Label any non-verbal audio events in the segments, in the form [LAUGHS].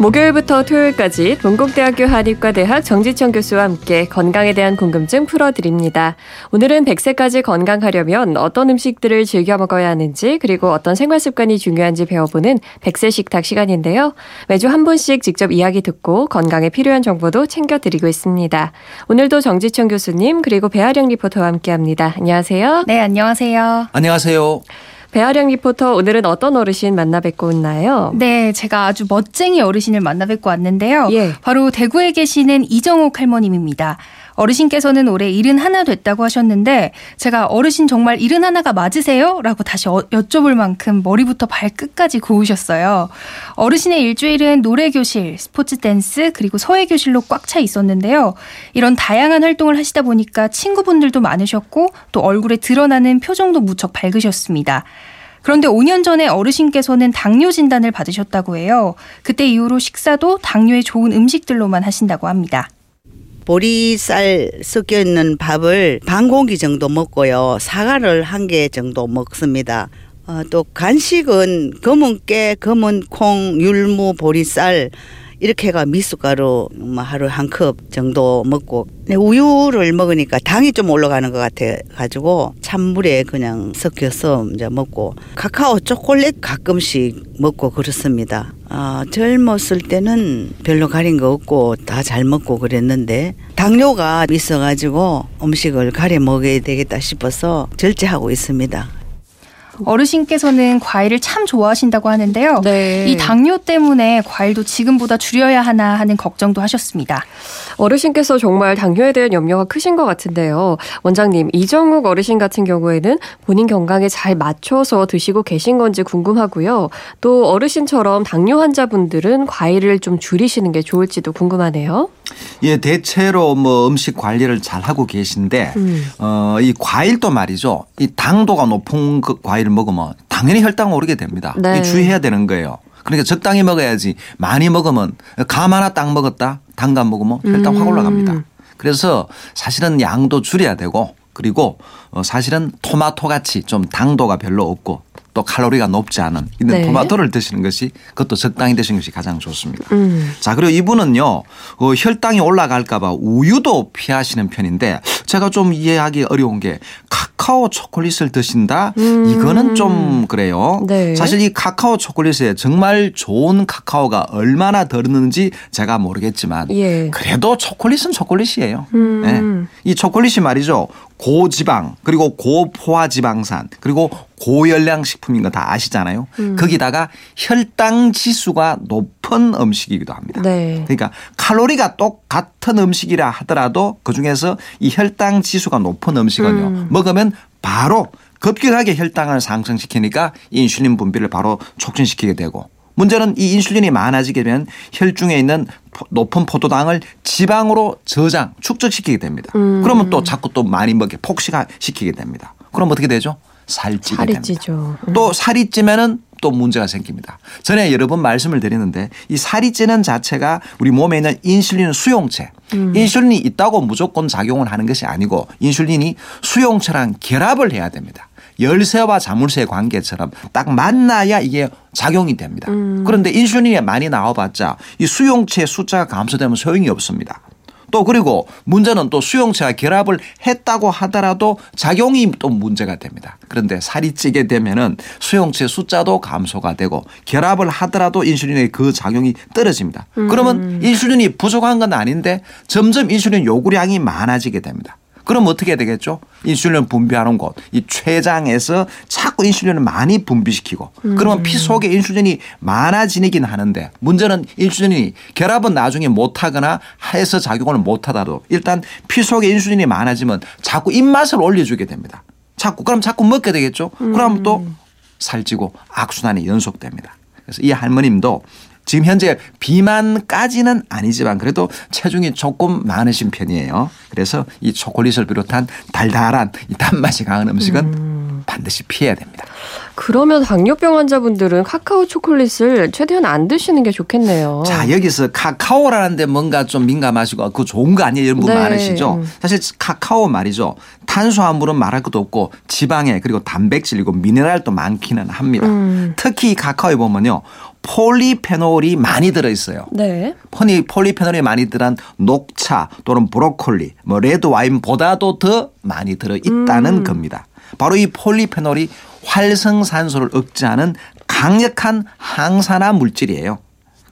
목요일부터 토요일까지 동국대학교 한의과대학 정지청 교수와 함께 건강에 대한 궁금증 풀어드립니다. 오늘은 100세까지 건강하려면 어떤 음식들을 즐겨 먹어야 하는지 그리고 어떤 생활 습관이 중요한지 배워보는 100세 식탁 시간인데요. 매주 한 분씩 직접 이야기 듣고 건강에 필요한 정보도 챙겨드리고 있습니다. 오늘도 정지천 교수님 그리고 배아령 리포터와 함께합니다. 안녕하세요. 네, 안녕하세요. 안녕하세요. 배아령 리포터 오늘은 어떤 어르신 만나 뵙고 왔나요? 네, 제가 아주 멋쟁이 어르신을 만나 뵙고 왔는데요. 예. 바로 대구에 계시는 이정옥 할머님입니다. 어르신께서는 올해 일흔하나 됐다고 하셨는데 제가 어르신 정말 일흔하나가 맞으세요? 라고 다시 어, 여쭤볼 만큼 머리부터 발끝까지 고우셨어요. 어르신의 일주일은 노래 교실, 스포츠 댄스, 그리고 서예 교실로 꽉 차 있었는데요. 이런 다양한 활동을 하시다 보니까 친구분들도 많으셨고 또 얼굴에 드러나는 표정도 무척 밝으셨습니다. 그런데 5년 전에 어르신께서는 당뇨 진단을 받으셨다고 해요. 그때 이후로 식사도 당뇨에 좋은 음식들로만 하신다고 합니다. 보리쌀 섞여 있는 밥을 반 공기 정도 먹고요. 사과를 한 개 정도 먹습니다. 어, 또 간식은 검은 깨, 검은 콩, 율무, 보리쌀 이렇게가 미숫가루 뭐 하루 한 컵 정도 먹고 네, 우유를 먹으니까 당이 좀 올라가는 것 같아 가지고 찬물에 그냥 섞여서 이제 먹고 카카오 초콜릿 가끔씩 먹고 그렇습니다. 아, 젊었을 때는 별로 가린 거 없고 다 잘 먹고 그랬는데 당뇨가 있어가지고 음식을 가려 먹어야 되겠다 싶어서 절제하고 있습니다. 어르신께서는 과일을 참 좋아하신다고 하는데요. 네. 이 당뇨 때문에 과일도 지금보다 줄여야 하나 하는 걱정도 하셨습니다. 어르신께서 정말 당뇨에 대한 염려가 크신 것 같은데요. 원장님, 이정욱 어르신 같은 경우에는 본인 건강에 잘 맞춰서 드시고 계신 건지 궁금하고요. 또 어르신처럼 당뇨 환자분들은 과일을 좀 줄이시는 게 좋을지도 궁금하네요. 예, 대체로 뭐 음식 관리를 잘 하고 계신데 음. 어, 이 과일도 말이죠. 이 당도가 높은 그 과일을 먹으면 당연히 혈당 오르게 됩니다. 네. 이 주의해야 되는 거예요. 그러니까 적당히 먹어야지 많이 먹으면 감 하나 딱 먹었다 당감 먹으면 혈당 확 음. 올라갑니다. 그래서 사실은 양도 줄여야 되고 그리고 어, 사실은 토마토 같이 좀 당도가 별로 없고 또 칼로리가 높지 않은 이런 네. 토마토를 드시는 것이 그것도 적당히 드시는 것이 가장 좋습니다. 음. 자 그리고 이분은요 어, 혈당이 올라갈까봐 우유도 피하시는 편인데 제가 좀 이해하기 어려운 게 카카오 초콜릿을 드신다 이거는 좀 그래요. 음. 네. 사실 이 카카오 초콜릿에 정말 좋은 카카오가 얼마나 들었는지 제가 모르겠지만 예. 그래도 초콜릿은 초콜릿이에요. 음. 네. 이 초콜릿이 말이죠 고지방 그리고 고포화지방산 그리고 고열량 식품인 거 다 아시잖아요. 음. 거기다가 혈당 지수가 높은 음식이기도 합니다. 네. 그러니까 칼로리가 똑같은 음식이라 하더라도 그 중에서 이 혈당 지수가 높은 음식은요 음. 먹으면 바로 급격하게 혈당을 상승시키니까 인슐린 분비를 바로 촉진시키게 되고 문제는 이 인슐린이 많아지게 되면 혈중에 있는 포- 높은 포도당을 지방으로 저장 축적시키게 됩니다. 음. 그러면 또 자꾸 또 많이 먹게 폭식시키게 됩니다. 그럼 어떻게 되죠? 살찌게 살이 됩니다. 찌죠. 또 살이 찌면은 또 문제가 생깁니다. 전에 여러 번 말씀을 드리는데 이 살이 찌는 자체가 우리 몸에 있는 인슐린 수용체. 인슐린이 있다고 무조건 작용을 하는 것이 아니고 인슐린이 수용체랑 결합을 해야 됩니다. 열쇠와 자물쇠의 관계처럼 딱 만나야 이게 작용이 됩니다. 그런데 인슐린이 많이 나와봤자 이 수용체 숫자가 감소되면 소용이 없습니다. 또 그리고 문제는 또 수용체와 결합을 했다고 하더라도 작용이 또 문제가 됩니다. 그런데 살이 찌게 되면은 수용체 숫자도 감소가 되고 결합을 하더라도 인슐린의 그 작용이 떨어집니다. 그러면 인슐린이 부족한 건 아닌데 점점 인슐린 요구량이 많아지게 됩니다. 그럼 어떻게 되겠죠? 인슐린 분비하는 곳, 이 췌장에서 자꾸 인슐린을 많이 분비시키고 그러면 피 속에 인슐린이 많아지긴 하는데 문제는 인슐린이 결합은 나중에 못하거나 해서 작용을 못하더라도 일단 피 속에 인슐린이 많아지면 자꾸 입맛을 올려주게 됩니다. 자꾸 그럼 자꾸 먹게 되겠죠? 그럼 또 살찌고 악순환이 연속됩니다. 그래서 이 할머님도 지금 현재 비만까지는 아니지만 그래도 체중이 조금 많으신 편이에요. 그래서 이 초콜릿을 비롯한 달달한 이 단맛이 강한 음식은 반드시 피해야 됩니다. 그러면 당뇨병 환자분들은 카카오 초콜릿을 최대한 안 드시는 게 좋겠네요. 자 여기서 카카오라는데 뭔가 좀 민감하시고 그 좋은 거 아니에요 이런 분 네. 많으시죠. 사실 카카오 말이죠. 탄수화물은 말할 것도 없고 지방에 그리고 단백질 그리고 미네랄도 많기는 합니다. 음. 특히 카카오에 보면요 폴리페놀이 많이 들어 있어요. 네. 폴리 폴리페놀이 많이 들어간 녹차 또는 브로콜리, 뭐 레드 와인보다도 더 많이 들어 있다는 음. 겁니다. 바로 이 폴리페놀이 활성산소를 억제하는 강력한 항산화 물질이에요.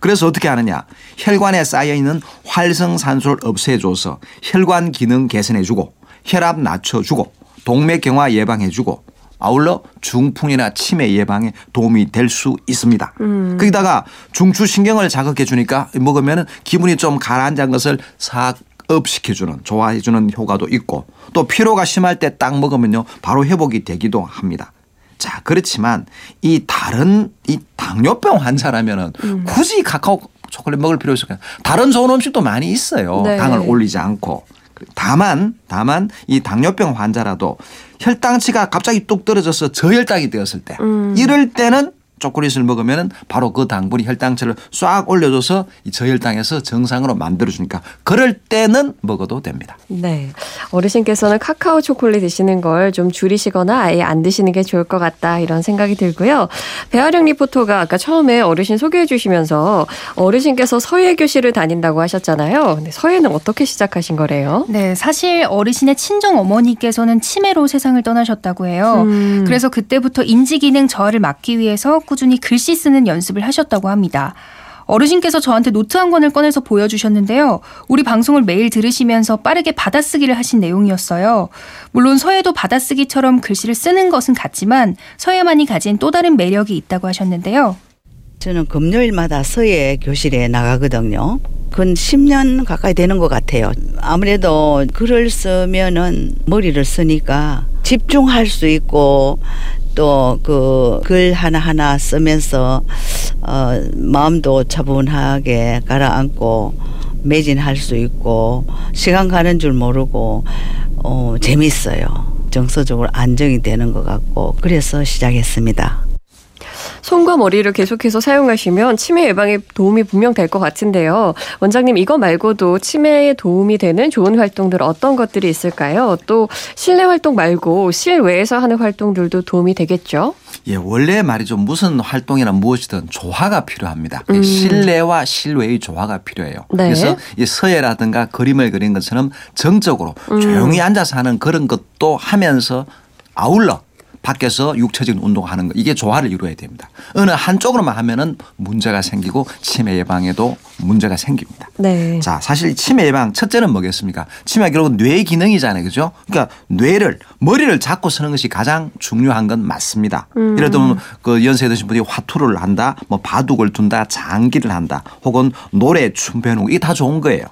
그래서 어떻게 하느냐? 혈관에 쌓여 있는 활성산소를 없애줘서 혈관 기능 개선해주고 혈압 낮춰주고 동맥경화 예방해주고 아울러 중풍이나 치매 예방에 도움이 될 수 있습니다. 거기다가 중추신경을 자극해 주니까 먹으면 기분이 좀 가라앉은 것을 싹 업시켜주는 좋아해주는 효과도 있고 또 피로가 심할 때 딱 먹으면요 바로 회복이 되기도 합니다. 자 그렇지만 이 다른 이 당뇨병 환자라면은 굳이 카카오 초콜릿 먹을 필요 있을까요? 다른 좋은 음식도 많이 있어요. 네. 당을 올리지 않고. 다만 다만 이 당뇨병 환자라도 혈당치가 갑자기 뚝 떨어져서 저혈당이 되었을 때 이럴 때는 초콜릿을 먹으면 바로 그 당분이 혈당치를 싹 올려줘서 이 저혈당에서 정상으로 만들어주니까 그럴 때는 먹어도 됩니다. 네. 어르신께서는 카카오 초콜릿 드시는 걸 좀 줄이시거나 아예 안 드시는 게 좋을 것 같다 이런 생각이 들고요. 배아령 리포터가 아까 처음에 어르신 소개해 주시면서 어르신께서 서예 교실을 다닌다고 하셨잖아요. 근데 서예는 어떻게 시작하신 거래요? 네, 사실 어르신의 친정 어머니께서는 치매로 세상을 떠나셨다고 해요. 음. 그래서 그때부터 인지 기능 저하를 막기 위해서 꾸준히 글씨 쓰는 연습을 하셨다고 합니다. 어르신께서 저한테 노트 한 권을 꺼내서 보여주셨는데요. 우리 방송을 매일 들으시면서 빠르게 받아쓰기를 하신 내용이었어요. 물론 서예도 받아쓰기처럼 글씨를 쓰는 것은 같지만 서예만이 가진 또 다른 매력이 있다고 하셨는데요. 저는 금요일마다 서예 교실에 나가거든요. 근 10년 가까이 되는 것 같아요. 아무래도 글을 쓰면은 머리를 쓰니까 집중할 수 있고 또 그 글 하나하나 쓰면서 어 마음도 차분하게 가라앉고 매진할 수 있고 시간 가는 줄 모르고 어 재밌어요. 정서적으로 안정이 되는 것 같고 그래서 시작했습니다. 손과 머리를 계속해서 사용하시면 치매 예방에 도움이 분명 될 것 같은데요. 원장님 이거 말고도 치매에 도움이 되는 좋은 활동들 어떤 것들이 있을까요? 또 실내 활동 말고 실외에서 하는 활동들도 도움이 되겠죠? 예, 원래 말이죠. 무슨 활동이나 무엇이든 조화가 필요합니다. 음. 실내와 실외의 조화가 필요해요. 네. 그래서 이 서예라든가 그림을 그린 것처럼 정적으로 음. 조용히 앉아서 하는 그런 것도 하면서 아울러 밖에서 육체적인 운동하는 거 이게 조화를 이루어야 됩니다. 어느 한쪽으로만 하면은 문제가 생기고 치매 예방에도 문제가 생깁니다. 네. 자, 사실 치매 예방 첫째는 뭐겠습니까? 치매가 결국 뇌 기능이잖아요. 그죠? 그러니까 뇌를 머리를 잡고 쓰는 것이 가장 중요한 건 맞습니다. 음. 예를 들면 그 연세 드신 분이 화투를 한다, 뭐 바둑을 둔다, 장기를 한다, 혹은 노래, 춤 배우는 거 이게 다 좋은 거예요.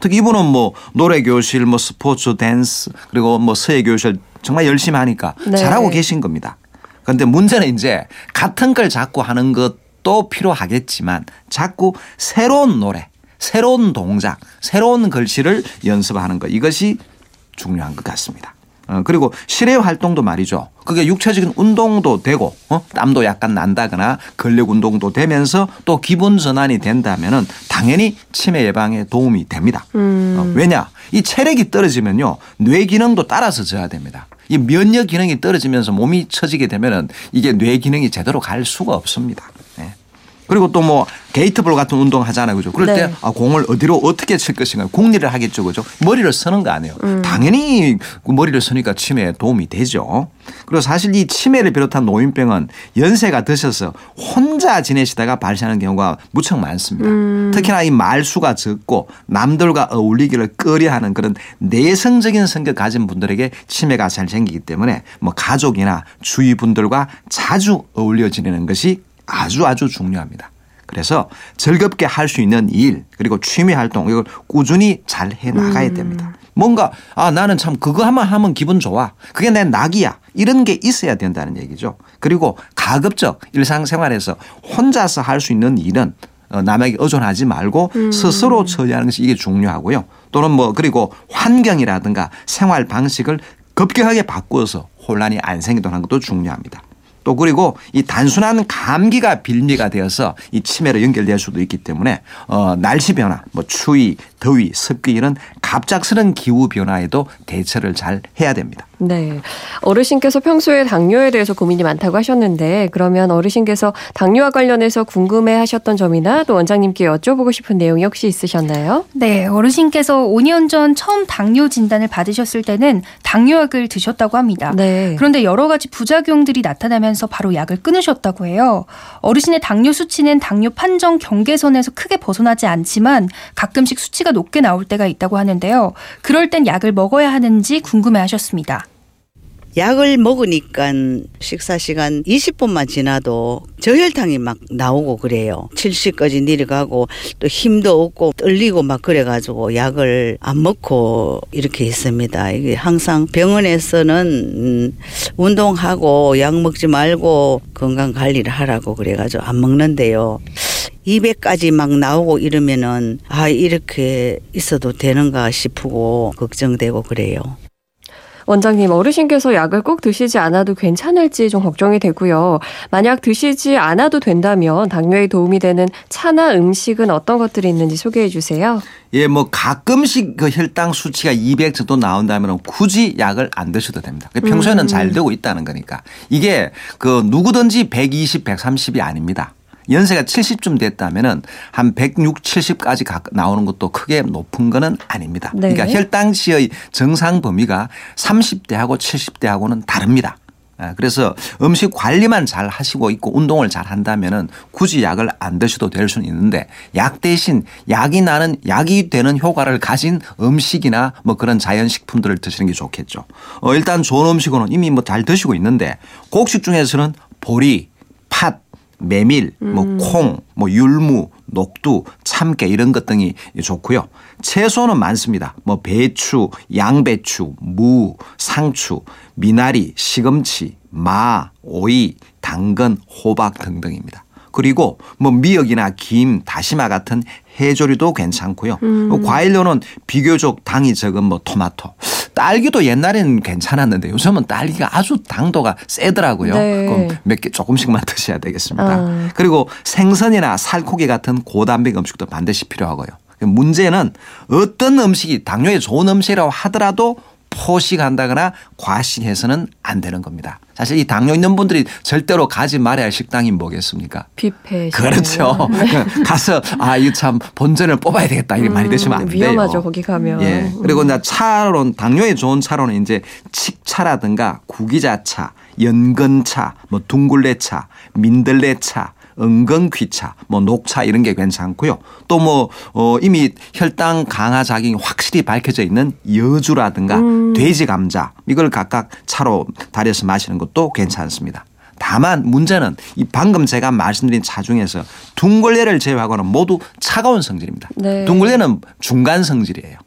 특히 이분은 뭐 노래 교실, 뭐 스포츠, 댄스, 그리고 뭐 서예 교실 정말 열심히 하니까 네. 잘하고 계신 겁니다. 그런데 문제는 이제 같은 걸 자꾸 하는 것도 필요하겠지만 자꾸 새로운 노래, 새로운 동작, 새로운 글씨를 연습하는 것 이것이 중요한 것 같습니다. 어, 그리고 실외 활동도 말이죠. 그게 육체적인 운동도 되고 어? 땀도 약간 난다거나 근력 운동도 되면서 또 기분 전환이 된다면은 당연히 치매 예방에 도움이 됩니다. 어, 왜냐? 이 체력이 떨어지면요. 뇌 기능도 따라서 져야 됩니다. 이 면역 기능이 떨어지면서 몸이 처지게 되면은 이게 뇌 기능이 제대로 갈 수가 없습니다. 네. 그리고 또 뭐 게이트볼 같은 운동 하잖아요. 그죠? 그럴 네. 때 아, 공을 어디로 어떻게 칠 것인가 궁리를 하겠죠. 그죠? 머리를 쓰는 거 아니에요. 당연히 그 머리를 쓰니까 치매에 도움이 되죠. 그리고 사실 이 치매를 비롯한 노인병은 연세가 드셔서 혼자 지내시다가 발생하는 경우가 무척 많습니다. 특히나 이 말수가 적고 남들과 어울리기를 꺼려하는 그런 내성적인 성격 가진 분들에게 치매가 잘 생기기 때문에 뭐 가족이나 주위 분들과 자주 어울려 지내는 것이 아주 아주 중요합니다. 그래서 즐겁게 할 수 있는 일 그리고 취미 활동 이걸 꾸준히 잘 해 나가야 됩니다. 뭔가 아 나는 참 그거 하면 하면 기분 좋아. 그게 내 낙이야. 이런 게 있어야 된다는 얘기죠. 그리고 가급적 일상생활에서 혼자서 할 수 있는 일은 어, 남에게 의존하지 말고 스스로 처리하는 것이 이게 중요하고요. 또는 뭐 그리고 환경이라든가 생활 방식을 급격하게 바꾸어서 혼란이 안 생기도록 하는 것도 중요합니다. 또 그리고 이 단순한 감기가 빌미가 되어서 이 치매로 연결될 수도 있기 때문에 어 날씨 변화, 뭐 추위, 더위, 습기 이런 갑작스런 기후 변화에도 대처를 잘 해야 됩니다. 네. 어르신께서 평소에 당뇨에 대해서 고민이 많다고 하셨는데 그러면 어르신께서 당뇨와 관련해서 궁금해 하셨던 점이나 또 원장님께 여쭤보고 싶은 내용이 혹시 있으셨나요? 네. 어르신께서 5년 전 처음 당뇨 진단을 받으셨을 때는 당뇨약을 드셨다고 합니다. 네. 그런데 여러 가지 부작용들이 나타나면서 바로 약을 끊으셨다고 해요. 어르신의 당뇨 수치는 당뇨 판정 경계선에서 크게 벗어나지 않지만 가끔씩 수치가 높게 나올 때가 있다고 하는데요. 그럴 땐 약을 먹어야 하는지 궁금해 하셨습니다. 약을 먹으니까 식사 시간 20분만 지나도 저혈당이 막 나오고 그래요. 70까지 내려가고 또 힘도 없고 떨리고 막 그래가지고 약을 안 먹고 이렇게 있습니다. 이게 항상 병원에서는 음, 운동하고 약 먹지 말고 건강 관리를 하라고 그래가지고 안 먹는데요. 200까지 막 나오고 이러면은 아 이렇게 있어도 되는가 싶고 걱정되고 그래요. 원장님, 어르신께서 약을 꼭 드시지 않아도 괜찮을지 좀 걱정이 되고요. 만약 드시지 않아도 된다면 당뇨에 도움이 되는 차나 음식은 어떤 것들이 있는지 소개해 주세요. 예, 뭐 가끔씩 그 혈당 수치가 200 정도 나온다면 굳이 약을 안 드셔도 됩니다. 평소에는 잘 되고 있다는 거니까. 이게 그 누구든지 120, 130이 아닙니다. 연세가 70쯤 됐다면은 한 106, 70까지 나오는 것도 크게 높은 거는 아닙니다. 네. 그러니까 혈당치의 정상 범위가 30대하고 70대하고는 다릅니다. 아, 그래서 음식 관리만 잘 하시고 있고 운동을 잘 한다면은 굳이 약을 안 드셔도 될 수는 있는데 약 대신 약이 나는 약이 되는 효과를 가진 음식이나 뭐 그런 자연 식품들을 드시는 게 좋겠죠. 어, 일단 좋은 음식은 이미 뭐 잘 드시고 있는데 곡식 중에서는 보리, 팥, 메밀, 뭐 음. 콩, 뭐 율무, 녹두, 참깨 이런 것 등이 좋고요. 채소는 많습니다. 뭐 배추, 양배추, 무, 상추, 미나리, 시금치, 마, 오이, 당근, 호박 등등입니다. 그리고 뭐 미역이나 김, 다시마 같은 해조류도 괜찮고요. 음. 과일로는 비교적 당이 적은 뭐 토마토. 딸기도 옛날에는 괜찮았는데 요즘은 딸기가 아주 당도가 세더라고요. 네. 그럼 몇 개 조금씩만 [LAUGHS] 드셔야 되겠습니다. 아. 그리고 생선이나 살코기 같은 고단백 음식도 반드시 필요하고요. 문제는 어떤 음식이 당뇨에 좋은 음식이라고 하더라도 포식한다거나 과식해서는 안 되는 겁니다. 사실 이 당뇨 있는 분들이 절대로 가지 말아야 할 식당이 뭐겠습니까? 뷔페. 그렇죠. [LAUGHS] 네. [LAUGHS] 가서 아 이거 참 본전을 뽑아야 되겠다 이렇게 음, 많이 드시면 안 돼요. 위험하죠 거기 가면. 예. 그리고 음. 나 차론 당뇨에 좋은 차로는 이제 칡차라든가 구기자차, 연근차, 뭐 둥글레차, 민들레차 은근귀차, 뭐 녹차 이런 게 괜찮고요. 또뭐 어, 이미 혈당 강화 작용이 확실히 밝혀져 있는 여주라든가 음. 돼지 감자 이걸 각각 차로 달여서 마시는 것도 괜찮습니다. 다만 문제는 이 방금 제가 말씀드린 차 중에서 둥글레를 제외하고는 모두 차가운 성질입니다. 네. 둥글레는 중간 성질이에요.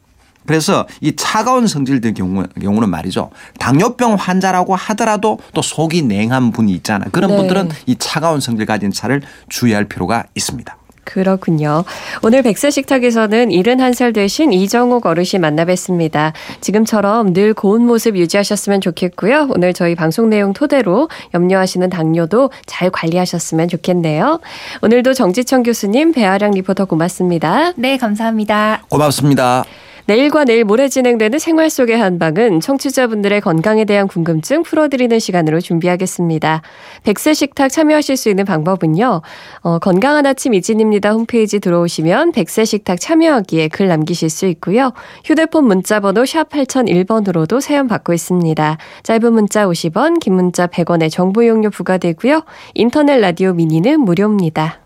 그래서 이 차가운 성질들 경우, 경우는 말이죠. 당뇨병 환자라고 하더라도 또 속이 냉한 분이 있잖아요. 그런 네. 분들은 이 차가운 성질 가진 차를 주의할 필요가 있습니다. 그렇군요. 오늘 백세 식탁에서는 71살 되신 이정옥 어르신 만나 뵀습니다. 지금처럼 늘 고운 모습 유지하셨으면 좋겠고요. 오늘 저희 방송 내용 토대로 염려하시는 당뇨도 잘 관리하셨으면 좋겠네요. 오늘도 정지청 교수님, 배아량 리포터 고맙습니다. 네, 감사합니다. 고맙습니다. 내일과 내일 모레 진행되는 생활 속의 한방은 청취자분들의 건강에 대한 궁금증 풀어드리는 시간으로 준비하겠습니다. 백세 식탁 참여하실 수 있는 방법은요. 어, 건강한 아침 이진입니다 홈페이지 들어오시면 백세 식탁 참여하기에 글 남기실 수 있고요. 휴대폰 문자 번호 샵 8001번으로도 사연 받고 있습니다. 짧은 문자 50원, 긴 문자 100원의 정보 용료 부과되고요. 인터넷 라디오 미니는 무료입니다.